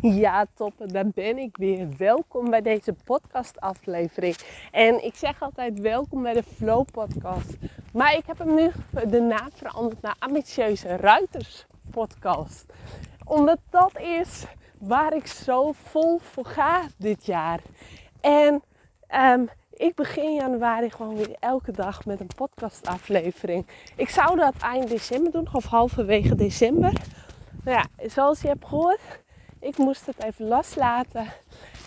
Ja, toppen, daar ben ik weer. Welkom bij deze podcastaflevering. En ik zeg altijd welkom bij de Flow Podcast. Maar ik heb hem nu de naam veranderd naar Ambitieuze Ruiters Podcast. Omdat dat is waar ik zo vol voor ga dit jaar. En ehm, ik begin januari gewoon weer elke dag met een podcastaflevering. Ik zou dat eind december doen, of halverwege december. Nou ja, zoals je hebt gehoord, ik moest het even loslaten.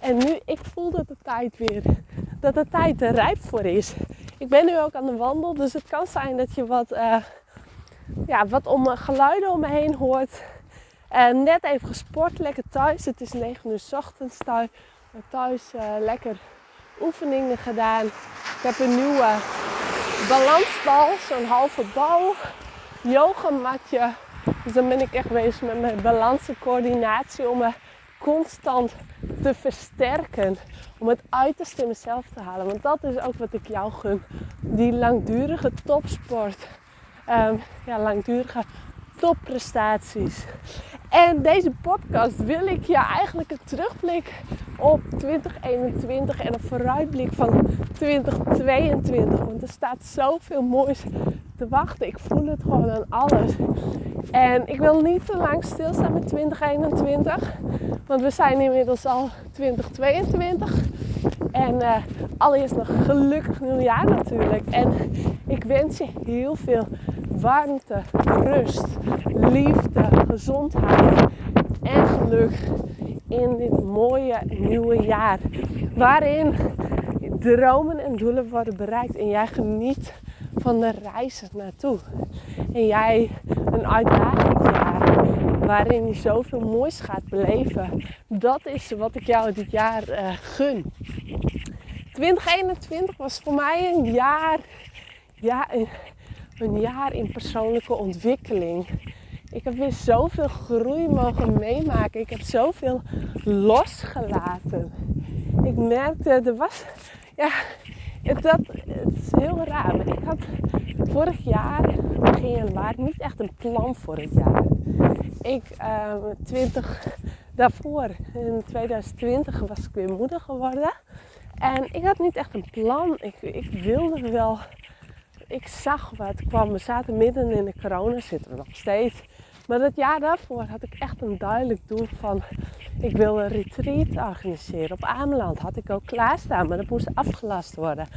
En nu, ik voel dat de tijd weer, dat de tijd er rijp voor is. Ik ben nu ook aan de wandel, dus het kan zijn dat je wat, uh, ja, wat om, geluiden om me heen hoort. Uh, net even gesport, lekker thuis. Het is 9 uur s ochtends thuis. Thuis uh, lekker oefeningen gedaan. Ik heb een nieuwe balansbal, zo'n halve bal. Yogamatje dus dan ben ik echt bezig met mijn balans en coördinatie om me constant te versterken. Om het uiterste in mezelf te halen. Want dat is ook wat ik jou gun. Die langdurige topsport. Um, ja, langdurige topprestaties. En deze podcast wil ik je eigenlijk een terugblik op 2021 en een vooruitblik van 2022. Want er staat zoveel moois te wachten. Ik voel het gewoon aan alles. En ik wil niet te lang stilstaan met 2021. Want we zijn inmiddels al 2022. En uh, allereerst nog gelukkig nieuwjaar natuurlijk. En ik wens je heel veel warmte, rust, liefde, gezondheid en geluk in dit mooie nieuwe jaar. Waarin dromen en doelen worden bereikt en jij geniet van de reizen naartoe. En jij een uitdagingsjaar waarin je zoveel moois gaat beleven. Dat is wat ik jou dit jaar uh, gun. 2021 was voor mij een jaar, ja, een, een jaar in persoonlijke ontwikkeling. Ik heb weer zoveel groei mogen meemaken. Ik heb zoveel losgelaten. Ik merkte, er was, ja, dat, heel raar. Maar ik had vorig jaar, begin januari, niet echt een plan voor het jaar. Ik, uh, 20, daarvoor, in 2020, was ik weer moeder geworden. En ik had niet echt een plan. Ik, ik wilde wel. Ik zag wat kwam. We zaten midden in de corona, zitten we nog steeds. Maar dat jaar daarvoor had ik echt een duidelijk doel van... Ik wil een retreat organiseren op Ameland. Had ik ook klaarstaan, maar dat moest afgelast worden.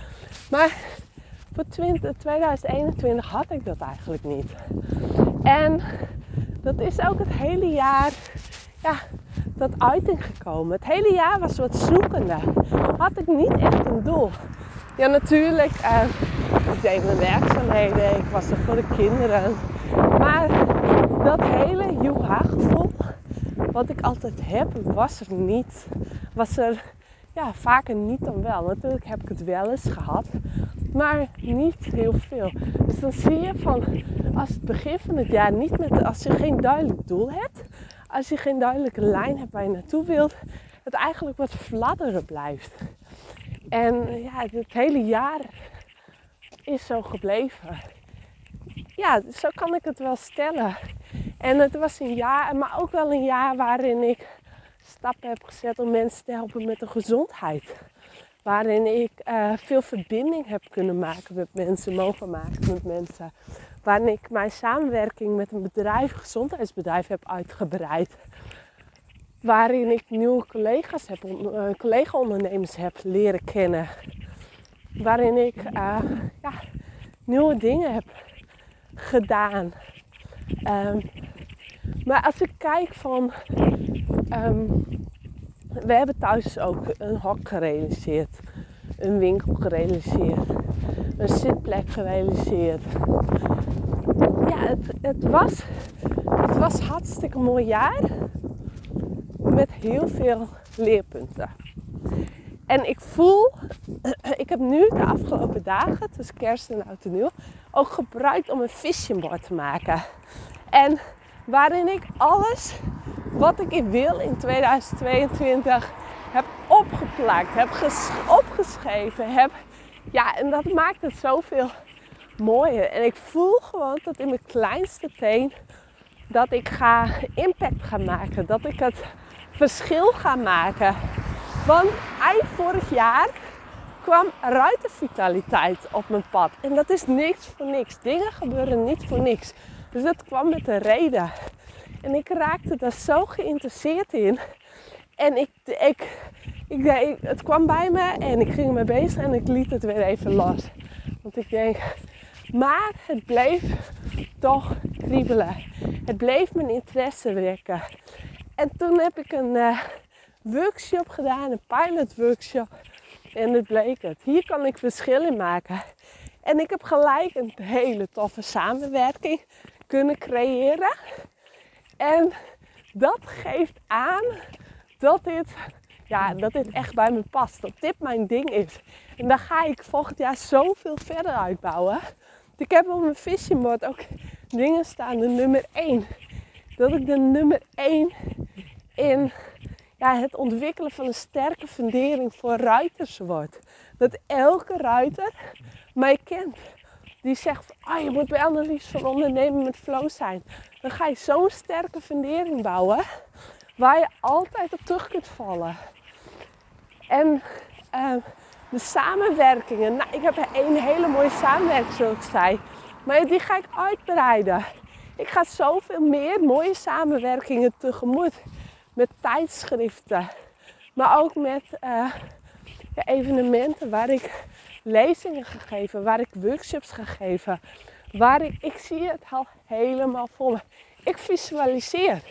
Maar voor 20, 2021 had ik dat eigenlijk niet. En dat is ook het hele jaar ja, tot uiting gekomen. Het hele jaar was wat zoekende. Had ik niet echt een doel. Ja, natuurlijk. Uh, ik deed mijn werkzaamheden. Ik was er voor de kinderen. Maar dat hele joeha-gevoel wat ik altijd heb, was er niet. Was er ja, vaker niet dan wel. Natuurlijk heb ik het wel eens gehad, maar niet heel veel. Dus dan zie je van als het begin van het jaar niet met, als je geen duidelijk doel hebt, als je geen duidelijke lijn hebt waar je naartoe wilt, het eigenlijk wat fladderen blijft. En ja, het hele jaar is zo gebleven. Ja, zo kan ik het wel stellen. En het was een jaar, maar ook wel een jaar waarin ik stappen heb gezet om mensen te helpen met de gezondheid. Waarin ik uh, veel verbinding heb kunnen maken met mensen, mogen maken met mensen. Waarin ik mijn samenwerking met een bedrijf, een gezondheidsbedrijf, heb uitgebreid. Waarin ik nieuwe collega's heb, uh, collega-ondernemers heb leren kennen. Waarin ik uh, ja, nieuwe dingen heb gedaan. Um, maar als ik kijk van. Um, we hebben thuis ook een hok gerealiseerd, een winkel gerealiseerd, een zitplek gerealiseerd. Ja, het, het, was, het was hartstikke mooi jaar met heel veel leerpunten. En ik voel, ik heb nu de afgelopen dagen, tussen kerst en oud en nieuw, ook gebruikt om een vision board te maken. En waarin ik alles wat ik wil in 2022 heb opgeplakt, heb opgeschreven, heb... Ja, en dat maakt het zoveel mooier. En ik voel gewoon dat in mijn kleinste teen dat ik ga impact gaan maken. Dat ik het verschil gaan maken. Want eind vorig jaar kwam ruitenvitaliteit op mijn pad. En dat is niks voor niks. Dingen gebeuren niet voor niks. Dus dat kwam met een reden. En ik raakte daar zo geïnteresseerd in. En ik, ik, ik, het kwam bij me en ik ging ermee bezig en ik liet het weer even los. Want ik denk, maar het bleef toch kriebelen. Het bleef mijn interesse wekken. En toen heb ik een uh, workshop gedaan, een pilot workshop. En het bleek het. Hier kan ik verschil in maken. En ik heb gelijk een hele toffe samenwerking kunnen creëren. En dat geeft aan dat dit, ja, dat dit echt bij me past. Dat dit mijn ding is. En daar ga ik volgend jaar zoveel verder uitbouwen. Ik heb op mijn visionboard ook dingen staan. De nummer 1. Dat ik de nummer 1 in ja, het ontwikkelen van een sterke fundering voor ruiters word. Dat elke ruiter mij kent. Die zegt, ah, je moet bij Annelies van ondernemen met flow zijn. Dan ga je zo'n sterke fundering bouwen waar je altijd op terug kunt vallen. En uh, de samenwerkingen. Nou, ik heb een hele mooie samenwerking, zoals ik zei. Maar die ga ik uitbreiden. Ik ga zoveel meer mooie samenwerkingen tegemoet. Met tijdschriften. Maar ook met uh, evenementen waar ik lezingen ga geven. Waar ik workshops ga geven. Waar ik, zie het al helemaal me. Ik visualiseer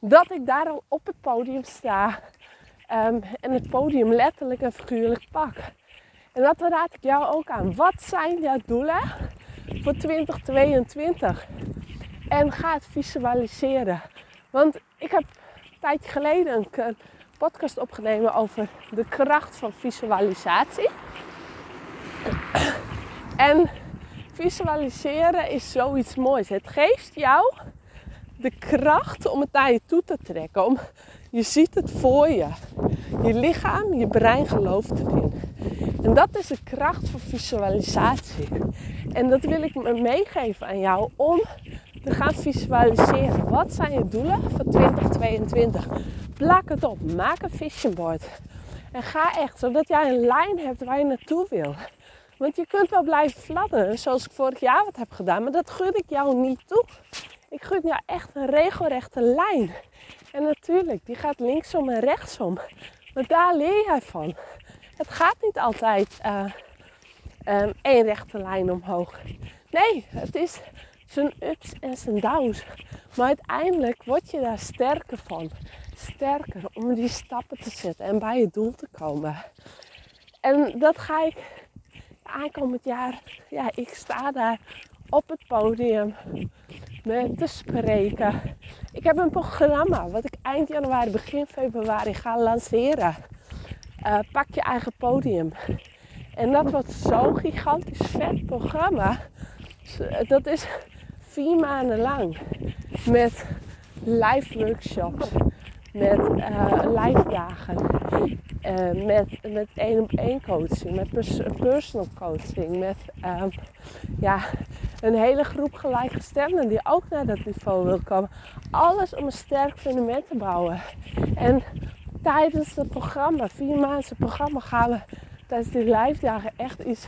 dat ik daar al op het podium sta. Um, en het podium letterlijk en figuurlijk pak. En dat raad ik jou ook aan. Wat zijn jouw doelen voor 2022? En ga het visualiseren. Want ik heb een tijdje geleden een podcast opgenomen over de kracht van visualisatie. En visualiseren is zoiets moois. Het geeft jou de kracht om het naar je toe te trekken. Om, je ziet het voor je. Je lichaam, je brein gelooft erin. En dat is de kracht van visualisatie. En dat wil ik me meegeven aan jou om te gaan visualiseren. Wat zijn je doelen voor 2022? Plak het op. Maak een vision board. En ga echt, zodat jij een lijn hebt waar je naartoe wil. Want je kunt wel blijven fladderen, zoals ik vorig jaar wat heb gedaan, maar dat gun ik jou niet toe. Ik gun jou echt een regelrechte lijn. En natuurlijk, die gaat linksom en rechtsom. Maar daar leer jij van. Het gaat niet altijd uh, één rechte lijn omhoog. Nee, het is zijn ups en zijn downs. Maar uiteindelijk word je daar sterker van. Sterker om die stappen te zetten en bij je doel te komen. En dat ga ik aankomend jaar. Ja, ik sta daar op het podium met te spreken. Ik heb een programma wat ik eind januari, begin februari ga lanceren. Uh, pak je eigen podium. En dat wordt zo'n gigantisch vet programma. Dat is vier maanden lang. Met live workshops. Met uh, live dagen. Uh, met, met één op één coaching. Met personal coaching. Met um, ja, een hele groep gelijkgestemden die ook naar dat niveau wil komen. Alles om een sterk fundament te bouwen. En tijdens het programma, vier maanden programma, gaan we tijdens die live dagen echt iets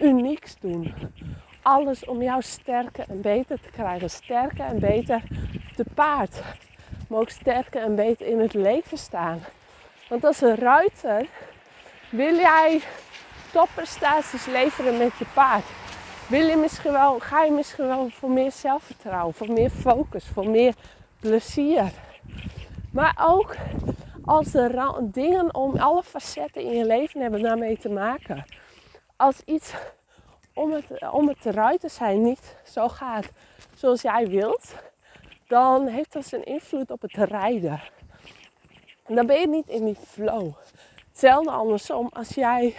unieks doen. Alles om jou sterker en beter te krijgen. Sterker en beter te paard. Maar ook sterker en beter in het leven staan. Want als een ruiter wil jij topprestaties leveren met je paard. Wil je misschien wel, ga je misschien wel voor meer zelfvertrouwen, voor meer focus, voor meer plezier. Maar ook als de dingen om alle facetten in je leven hebben daarmee te maken. Als iets om het, om het te ruiten zijn niet zo gaat zoals jij wilt, dan heeft dat zijn invloed op het rijden. En dan ben je niet in die flow. Hetzelfde andersom, als jij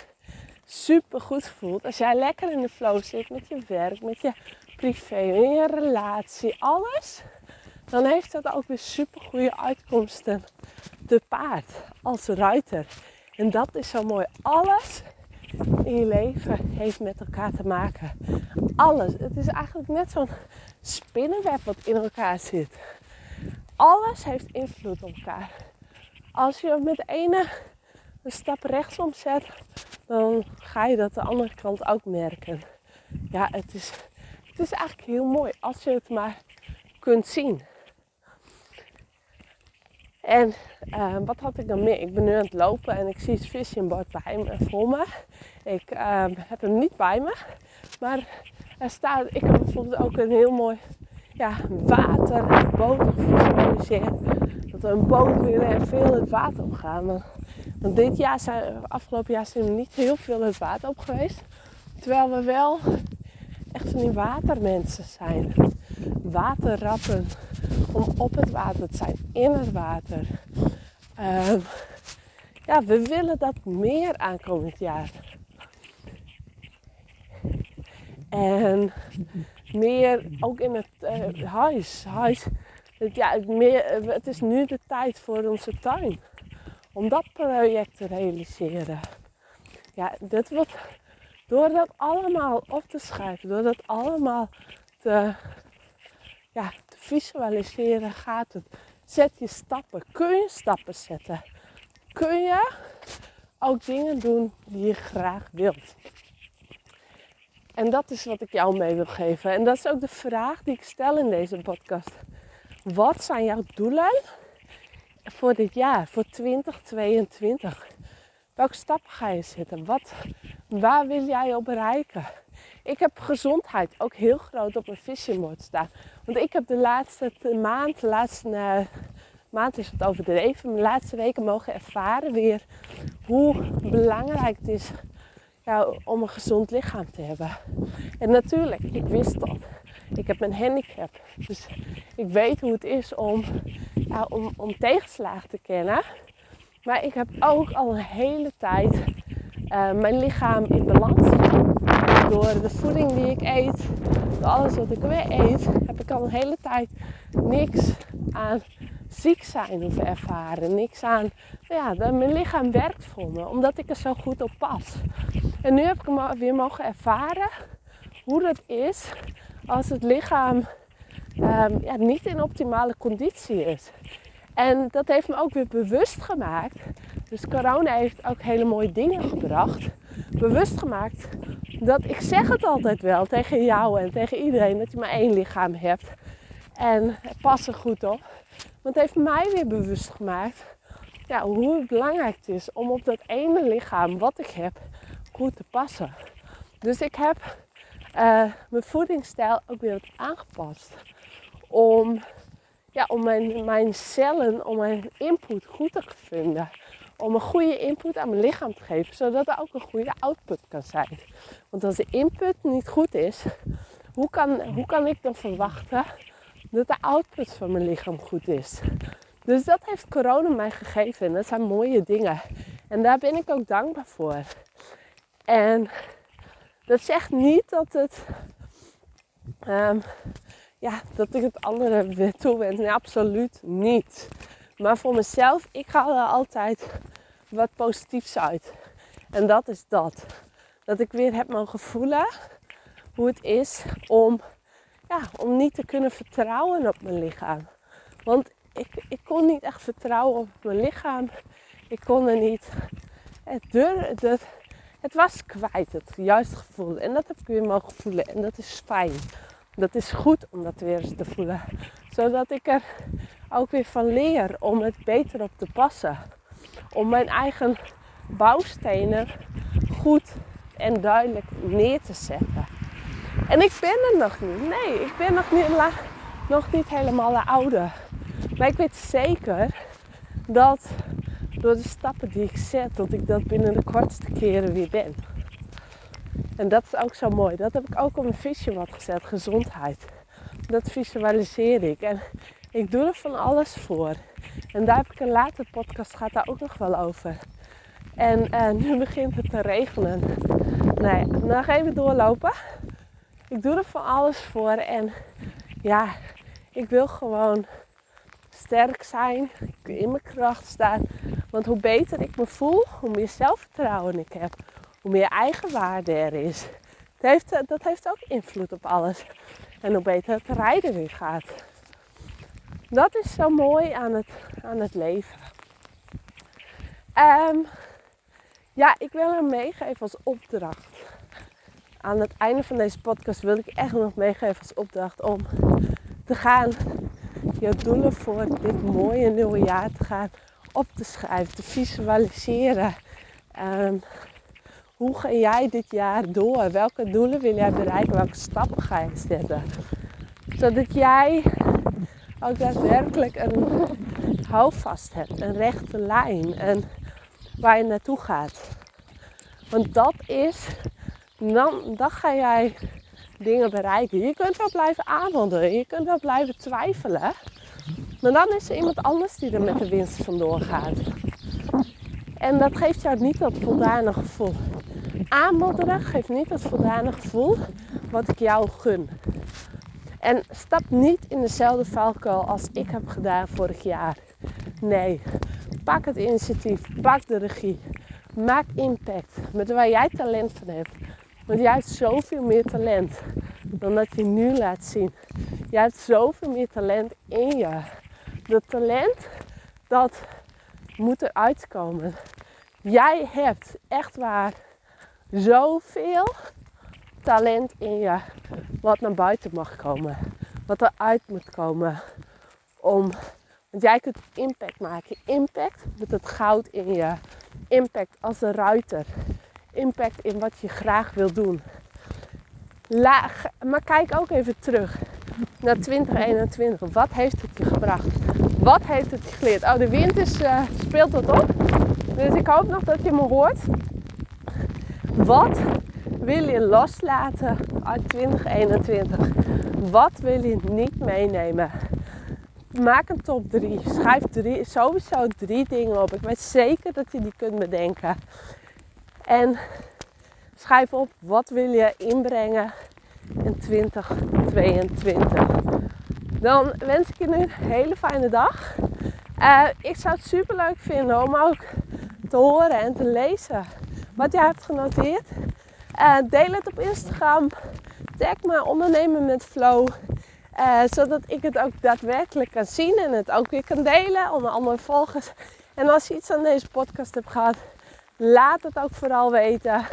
super goed voelt, als jij lekker in de flow zit met je werk, met je privé, in je relatie, alles, dan heeft dat ook weer super goede uitkomsten te paard als ruiter. En dat is zo mooi. Alles in je leven heeft met elkaar te maken. Alles. Het is eigenlijk net zo'n spinnenweb wat in elkaar zit. Alles heeft invloed op elkaar. als je met de ene een stap rechtsom zet, dan ga je dat de andere kant ook merken. Ja, het is, het is eigenlijk heel mooi als je het maar kunt zien. En uh, wat had ik dan meer? Ik ben nu aan het lopen en ik zie het visionbord bij me voor me. Ik uh, heb hem niet bij me, maar er staat, ik heb bijvoorbeeld ook een heel mooi ja, water, boot gevisualiseerd. Dat we een boot weer en veel het water op gaan. Want dit jaar zijn, afgelopen jaar zijn we niet heel veel het water op geweest. Terwijl we wel echt van die watermensen zijn. Waterratten. Om op het water te zijn, in het water. Uh, ja, we willen dat meer aankomend jaar. En meer ook in het uh, huis. huis het, ja, meer, het is nu de tijd voor onze tuin. Om dat project te realiseren. Ja, dit wordt, door dat allemaal op te schrijven, door dat allemaal te, ja, te visualiseren, gaat het. Zet je stappen. Kun je stappen zetten? Kun je ook dingen doen die je graag wilt? En dat is wat ik jou mee wil geven. En dat is ook de vraag die ik stel in deze podcast. Wat zijn jouw doelen voor dit jaar, voor 2022? Welke stappen ga je zetten? Wat, waar wil jij op bereiken? Ik heb gezondheid ook heel groot op mijn vision board staan. Want ik heb de laatste maand, de laatste uh, maand is het overdreven, de laatste weken mogen ervaren weer hoe belangrijk het is ja, om een gezond lichaam te hebben. En natuurlijk, ik wist dat. Ik heb een handicap. Dus ik weet hoe het is om, ja, om, om tegenslagen te kennen. Maar ik heb ook al een hele tijd uh, mijn lichaam in balans. Door de voeding die ik eet, door alles wat ik weer eet, heb ik al een hele tijd niks aan ziek zijn hoeven ervaren. Niks aan, ja, dat mijn lichaam werkt voor me, omdat ik er zo goed op pas. En nu heb ik weer mogen ervaren hoe dat is als het lichaam um, ja, niet in optimale conditie is. En dat heeft me ook weer bewust gemaakt. Dus corona heeft ook hele mooie dingen gebracht. Bewust gemaakt dat ik zeg het altijd wel tegen jou en tegen iedereen dat je maar één lichaam hebt. En pas er goed op. Want het heeft mij weer bewust gemaakt ja, hoe belangrijk het is om op dat ene lichaam wat ik heb goed te passen. Dus ik heb uh, mijn voedingsstijl ook weer aangepast. Om, ja, om mijn, mijn cellen, om mijn input goed te vinden. Om een goede input aan mijn lichaam te geven, zodat er ook een goede output kan zijn. Want als de input niet goed is, hoe kan, hoe kan ik dan verwachten dat de output van mijn lichaam goed is? Dus dat heeft corona mij gegeven en dat zijn mooie dingen. En daar ben ik ook dankbaar voor. En dat zegt niet dat het. Um, ja, dat ik het andere weer toe ben. Nee, absoluut niet. Maar voor mezelf, ik haal er altijd wat positiefs uit. En dat is dat. Dat ik weer heb mogen voelen hoe het is om, ja, om niet te kunnen vertrouwen op mijn lichaam. Want ik, ik kon niet echt vertrouwen op mijn lichaam. Ik kon er niet. Het, het, het was kwijt, het juiste gevoel. En dat heb ik weer mogen voelen. En dat is fijn. Dat is goed om dat weer eens te voelen. Zodat ik er ook weer van leer om het beter op te passen. Om mijn eigen bouwstenen goed en duidelijk neer te zetten. En ik ben er nog niet. Nee, ik ben nog niet, nog niet helemaal de oude. Maar ik weet zeker dat door de stappen die ik zet, dat ik dat binnen de kortste keren weer ben. En dat is ook zo mooi. Dat heb ik ook op mijn vision wat gezet, gezondheid. Dat visualiseer ik. En ik doe er van alles voor. En daar heb ik een later podcast, gaat daar ook nog wel over. En uh, nu begint het te regenen. Nee, nog even doorlopen. Ik doe er van alles voor. En ja, ik wil gewoon sterk zijn, in mijn kracht staan. Want hoe beter ik me voel, hoe meer zelfvertrouwen ik heb, hoe meer eigenwaarde er is. Dat heeft, eh, dat heeft ook invloed op alles. En hoe beter het rijden weer gaat. Dat is zo mooi aan het, aan het leven. Ehm, ja, ik wil hem meegeven als opdracht. Aan het einde van deze podcast wil ik echt nog meegeven als opdracht om te gaan je doelen voor dit mooie nieuwe jaar te gaan op te schrijven, te visualiseren. Um, hoe ga jij dit jaar door? Welke doelen wil jij bereiken? Welke stappen ga je zetten? Zodat jij ook daadwerkelijk een houvast hebt, een rechte lijn en waar je naartoe gaat. Want dat is, dan, dan ga jij dingen bereiken. Je kunt wel blijven aanwandelen, je kunt wel blijven twijfelen. Maar dan is er iemand anders die er met de winst vandoor gaat. En dat geeft jou niet dat voldane gevoel. Aanmodderen geeft niet dat voldane gevoel wat ik jou gun. En stap niet in dezelfde valkuil als ik heb gedaan vorig jaar. Nee, pak het initiatief, pak de regie, maak impact met waar jij talent van hebt. Want jij hebt zoveel meer talent dan dat je nu laat zien. Jij hebt zoveel meer talent in je. Dat talent, dat moet eruit komen. Jij hebt echt waar zoveel talent in je wat naar buiten mag komen. Wat eruit moet komen. Om, want jij kunt impact maken. Impact met het goud in je. Impact als een ruiter. Impact in wat je graag wil doen. Laag, maar kijk ook even terug naar 2021. Wat heeft het je gebracht? Wat heeft het geleerd? Oh, de wind is, uh, speelt wat op. Dus ik hoop nog dat je me hoort. Wat wil je loslaten uit 2021? Wat wil je niet meenemen? Maak een top 3. Schrijf drie, sowieso drie dingen op. Ik weet zeker dat je die kunt bedenken. En schrijf op wat wil je inbrengen in 2022. Dan wens ik je nu een hele fijne dag. Uh, ik zou het super leuk vinden om ook te horen en te lezen wat jij hebt genoteerd. Uh, deel het op Instagram. Tag me ondernemen met flow. Uh, zodat ik het ook daadwerkelijk kan zien en het ook weer kan delen onder andere volgers. En als je iets aan deze podcast hebt gehad, laat het ook vooral weten.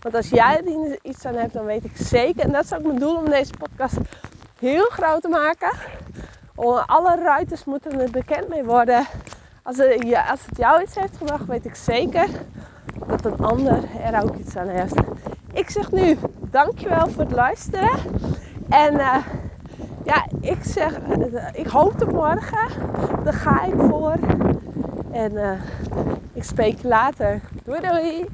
Want als jij er iets aan hebt, dan weet ik zeker. En dat is ook mijn doel om deze podcast heel groot te maken. Alle ruiters moeten er bekend mee worden. Als het, als het jou iets heeft gebracht, weet ik zeker dat een ander er ook iets aan heeft. Ik zeg nu dankjewel voor het luisteren. En uh, ja, ik zeg, uh, ik hoop tot morgen. Daar ga ik voor. En uh, ik spreek later. Doei doei!